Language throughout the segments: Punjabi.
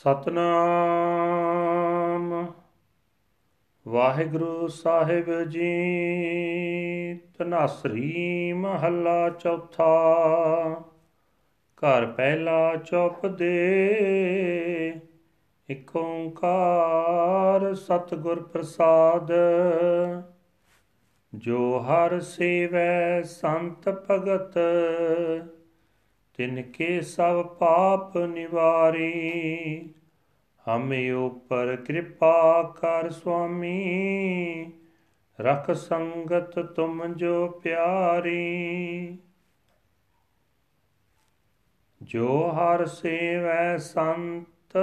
ਸਤਨਾਮ। ਵਾਹਿਗੁਰੂ ਸਾਹਿਬ ਜੀ ਤਨਾਸਰੀ ਮਹੱਲਾ ਚੌਥਾ। ਘਰ ਪਹਿਲਾ ਚੁੱਪ ਦੇ, ਇਕ ਓੰਕਾਰ ਸਤਿਗੁਰ ਪ੍ਰਸਾਦ। ਜੋ ਹਰ ਸੇਵੈ ਸੰਤ ਭਗਤ ਤਿਨ ਕੇ ਸਭ ਪਾਪ ਨਿਵਾਰੀ, ਹਮੇ ਉਪਰ ਕਿਰਪਾ ਕਰ ਸੁਆਮੀ। ਰਖ ਸੰਗਤ ਤੁਮ ਜੋ ਪਿਆਰੀ। ਜੋ ਹਰ ਸੇਵੈ ਸੰਤ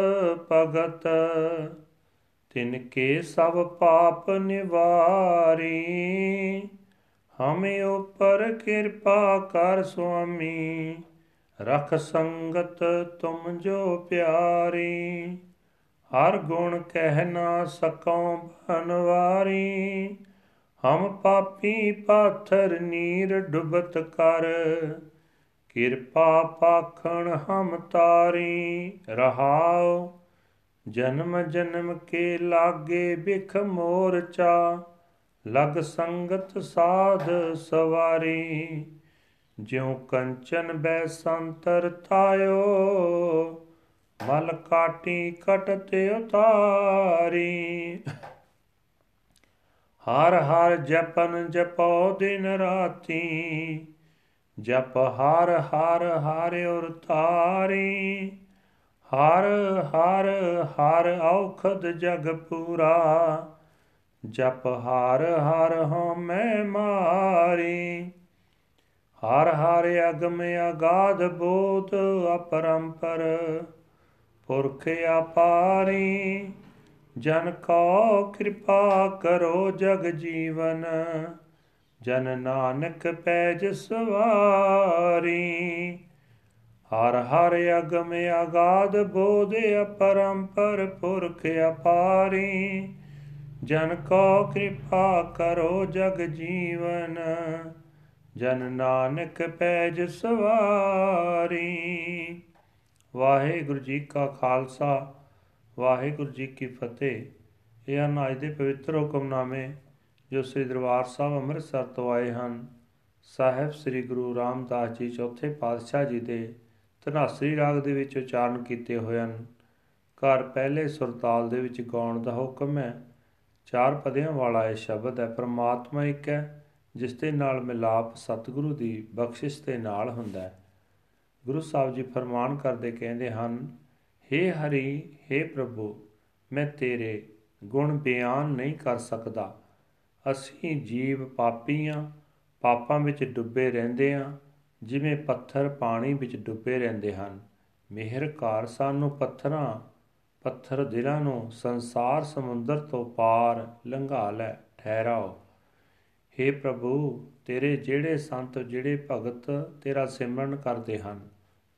ਭਗਤ, ਤਿਨ ਕੇ ਸਭ ਪਾਪ ਨਿਵਾਰੀ, ਹਮੇ ਉਪਰ ਕਿਰਪਾ ਕਰ ਸੁਆਮੀ। ਰਖ ਸੰਗਤ ਤੁਮ ਜੋ ਪਿਆਰੀ, ਹਰ ਗੁਣ ਕਹਿ ਨਾ ਸਕਉ ਬਨਵਾਰੀ। ਹਮ ਪਾਪੀ ਪਾਥਰ ਨੀਰ ਡੁਬਤ ਕਰ, ਕਿਰਪਾ ਪਾਖਣ ਹਮ ਤਾਰੀ। ਰਹਾਉ, ਜਨਮ ਜਨਮ ਕੇ ਲਾਗੇ ਬਿਖ ਮੋਰਚਾ, ਲਗ ਸੰਗਤ ਸਾਧ ਸਵਾਰੀ। ਜਿਉ ਕੰਚਨ ਬੈ ਸੰਤਰ ਤਾਇਓ ਮਲ ਕਾਟੀ ਕਟਤੇ ਉਤਾਰੀ। ਹਰ ਹਰ ਜਪਨ ਜਪੋ ਦਿਨ ਰਾਤੀ, ਜਪ ਹਰ ਹਰ ਹਰ ਉਰ ਤਾਰੀ ਹਰ ਹਰ ਹਰ ਔਖਦ ਜਗ ਪੂਰਾ, ਜਪ ਹਰ ਹਰ ਹਮੈ ਮਾਰੀ। ਹਰ ਹਰ ਅਗਮ ਅਗਾਧ ਬੋਧ ਅਪਰੰਪਰ, ਪੁਰਖ ਆਪਾਰੀ ਜਨ ਕੋ ਕਿਰਪਾ ਕਰੋ ਜਗ ਜੀਵਨ, ਜਨ ਨਾਨਕ ਪੈਜ ਸਵਾਰੀ। ਹਰ ਹਰ ਅਗਮ ਅਗਾਧ ਬੋਧ ਅਪਰੰਪਰ, ਪੁਰਖ ਆਪਾਰੀ ਜਨ ਕੋ ਕਿਰਪਾ ਕਰੋ ਜਗ ਜੀਵਨ ਜਨ ਨਾਨਕ ਪੈਜ ਸਵਾਰੀ। ਵਾਹਿਗੁਰੂ ਜੀ ਕਾ ਖਾਲਸਾ, ਵਾਹਿਗੁਰੂ ਜੀ ਕੀ ਫਤਿਹ। ਇਹ ਹਨ ਅੱਜ ਦੇ ਪਵਿੱਤਰ ਹੁਕਮਨਾਮੇ ਜੋ ਸ੍ਰੀ ਦਰਬਾਰ ਸਾਹਿਬ ਅੰਮ੍ਰਿਤਸਰ ਤੋਂ ਆਏ ਹਨ। ਸਾਹਿਬ ਸ੍ਰੀ ਗੁਰੂ ਰਾਮਦਾਸ ਜੀ ਚੌਥੇ ਪਾਤਸ਼ਾਹ ਜੀ ਦੇ ਧਨਾਸਰੀ ਰਾਗ ਦੇ ਵਿੱਚ ਉਚਾਰਨ ਕੀਤੇ ਹੋਏ ਹਨ। ਘਰ ਪਹਿਲੇ ਸੁਰਤਾਲ ਦੇ ਵਿੱਚ ਗਾਉਣ ਦਾ ਹੁਕਮ ਹੈ। ਚਾਰ ਪਦਿਆਂ ਵਾਲਾ ਇਹ ਸ਼ਬਦ ਹੈ, ਪ੍ਰਮਾਤਮਾ ਇੱਕ ਹੈ ਜਿਸ ਦੇ ਨਾਲ ਮਿਲਾਪ ਸਤਿਗੁਰੂ ਦੀ ਬਖਸ਼ਿਸ਼ ਦੇ ਨਾਲ ਹੁੰਦਾ ਹੈ। ਗੁਰੂ ਸਾਹਿਬ ਜੀ ਫਰਮਾਨ ਕਰਦੇ ਕਹਿੰਦੇ ਹਨ हे ਹਰੀ हे ਪ੍ਰਭੂ, ਮੈਂ ਤੇਰੇ ਗੁਣ ਬਿਆਨ ਨਹੀਂ ਕਰ ਸਕਦਾ। ਅਸੀਂ ਜੀਵ ਪਾਪੀਆਂ ਪਾਪਾਂ ਵਿੱਚ ਡੁੱਬੇ ਰਹਿੰਦੇ ਹਾਂ ਜਿਵੇਂ ਪੱਥਰ ਪਾਣੀ ਵਿੱਚ ਡੁੱਬੇ ਰਹਿੰਦੇ ਹਨ। ਮਿਹਰਕਾਰ ਸਾਨੂੰ ਪੱਥਰਾਂ, ਪੱਥਰ ਦਿਲਾਂ ਨੂੰ ਸੰਸਾਰ ਸਮੁੰਦਰ ਤੋਂ ਪਾਰ ਲੰਘਾ ਲੈ, ਠਹਿਰਾਓ। हे ਪ੍ਰਭੂ ਤੇਰੇ ਜਿਹੜੇ ਸੰਤ ਜਿਹੜੇ ਭਗਤ ਤੇਰਾ ਸਿਮਰਨ ਕਰਦੇ ਹਨ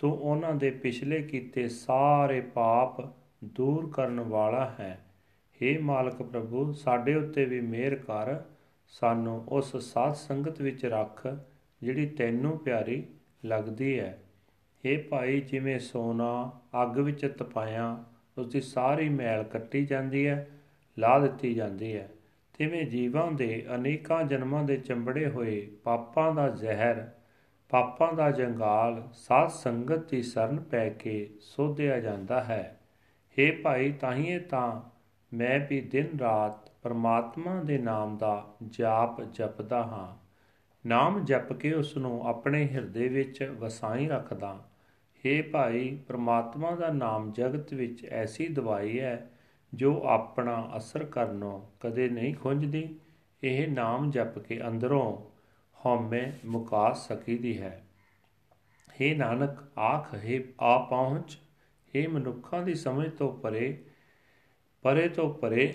ਤੂੰ ਉਹਨਾਂ ਦੇ ਪਿਛਲੇ ਕੀਤੇ ਸਾਰੇ ਪਾਪ ਦੂਰ ਕਰਨ ਵਾਲਾ ਹੈ हे ਮਾਲਕ ਪ੍ਰਭੂ ਸਾਡੇ ਉੱਤੇ ਵੀ ਮਿਹਰ ਕਰ ਸਾਨੂੰ ਉਸ ਸਾਧ ਸੰਗਤ ਵਿੱਚ ਰੱਖ ਜਿਹੜੀ ਤੈਨੂੰ ਪਿਆਰੀ ਲੱਗਦੀ ਹੈ हे ਭਾਈ ਜਿਵੇਂ ਸੋਨਾ ਅੱਗ ਵਿੱਚ ਤਪਾਇਆ ਉਸ ਦੀ ਸਾਰੀ ਮੈਲ ਕੱਟੀ ਜਾਂਦੀ ਹੈ ਲਾ ਦਿੱਤੀ ਜਾਂਦੀ ਹੈ ਤਿਵੇਂ ਜੀਵਾਂ ਦੇ ਅਨੇਕਾਂ ਜਨਮਾਂ ਦੇ ਚੰਬੜੇ ਹੋਏ ਪਾਪਾਂ ਦਾ ਜ਼ਹਿਰ, ਪਾਪਾਂ ਦਾ ਜੰਗਾਲ, ਸਾਧ ਸੰਗਤ ਦੀ ਸ਼ਰਨ ਪੈ ਕੇ ਸੋਧਿਆ ਜਾਂਦਾ ਹੈ। हे ਭਾਈ, ਤਾਹੀਏ ਤਾਂ ਮੈਂ ਵੀ ਦਿਨ ਰਾਤ ਪਰਮਾਤਮਾ ਦੇ ਨਾਮ ਦਾ ਜਾਪ ਜਪਦਾ ਹਾਂ। ਨਾਮ ਜਪ ਕੇ ਉਸ ਨੂੰ ਆਪਣੇ ਹਿਰਦੇ ਵਿੱਚ ਵਸਾਈ ਰੱਖਦਾ। हे ਭਾਈ, ਪਰਮਾਤਮਾ ਦਾ ਨਾਮ ਜਗਤ ਵਿੱਚ ਐਸੀ ਦਵਾਈ ਹੈ ਜੋ ਆਪਣਾ ਅਸਰ ਕਰਨੋਂ ਕਦੇ ਨਹੀਂ ਖੁੰਝਦੀ ਇਹ ਨਾਮ ਜਪ ਕੇ ਅੰਦਰੋਂ ਹਉਮੈ ਮੁਕਾ ਸਕੀਦੀ ਹੈ हे ਨਾਨਕ ਆਖ ਹੈ ਆ ਪਹੁੰਚ हे ਮਨੁੱਖਾਂ ਦੀ ਸਮਝ ਤੋਂ ਪਰੇ ਪਰੇ ਤੋਂ ਪਰੇ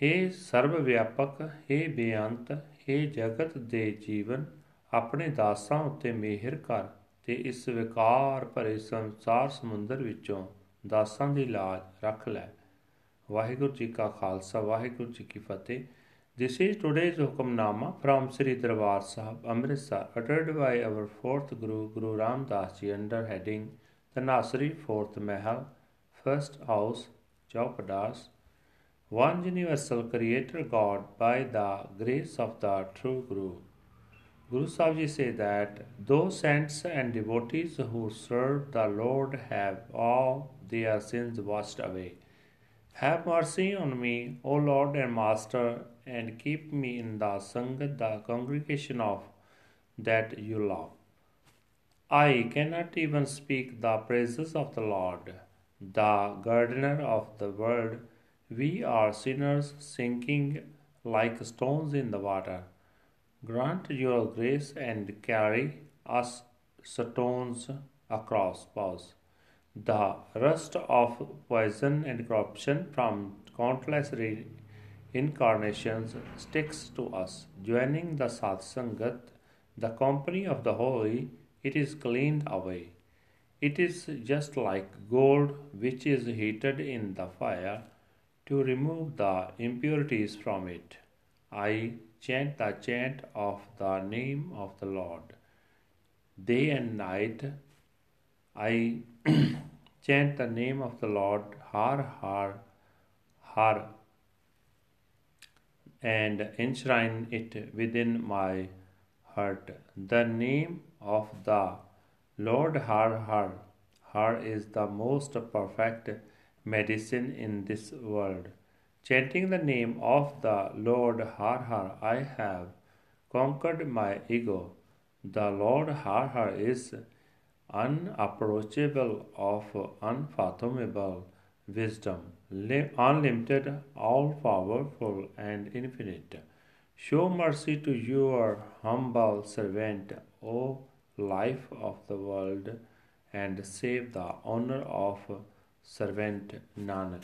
हे ਸਰਵ ਵਿਆਪਕ हे ਬੇਅੰਤ हे ਜਗਤ ਦੇ ਜੀਵਨ ਆਪਣੇ ਦਾਸਾਂ ਉੱਤੇ ਮਿਹਰ ਕਰ ਤੇ ਇਸ ਵਿਕਾਰ ਭਰੇ ਸੰਸਾਰ ਸਮੁੰਦਰ ਵਿੱਚੋਂ ਦਾਸਾਂ ਦੀ ਲਾਜ ਰੱਖ ਲੈ ਵਾਹਿਗੁਰੂ ਜੀ ਕਾ ਖਾਲਸਾ ਵਾਹਿਗੁਰੂ ਜੀ ਕੀ ਫਤਿਹ This is today's Hukamnama from Sri Darbar Sahib, Amritsar, uttered by our fourth Guru, Guru Ram Das Ji, under heading The Nasri Fourth Mahal, First house, Chaupadas. One universal creator God by the grace of the true Guru. Guru Sahib Ji say that those saints and devotees who serve the Lord have all their sins washed away. Have mercy on me, O Lord and Master, and keep me in the Sangat, the congregation of that you love. I cannot even speak the praises of the Lord, the gardener of the world. We are sinners sinking like stones in the water. Grant your grace and carry us stones across. Pause. The rust of poison and corruption from countless incarnations sticks to us. Joining the Satsangat, the company of the holy, it is cleaned away. It is just like gold which is heated in the fire to remove the impurities from it. I chant the chant of the name of the Lord. Day and night I chant the name of the Lord, Har Har Har, and enshrine it within my heart. The name of the Lord Har Har Har is the most perfect medicine in this world. Chanting the name of the Lord Har Har, I have conquered my ego. The Lord Har Har is unapproachable, of unfathomable wisdom, unlimited, all powerful, and infinite. Show mercy to your humble servant, O life of the world, and save the honor of servant Nanak.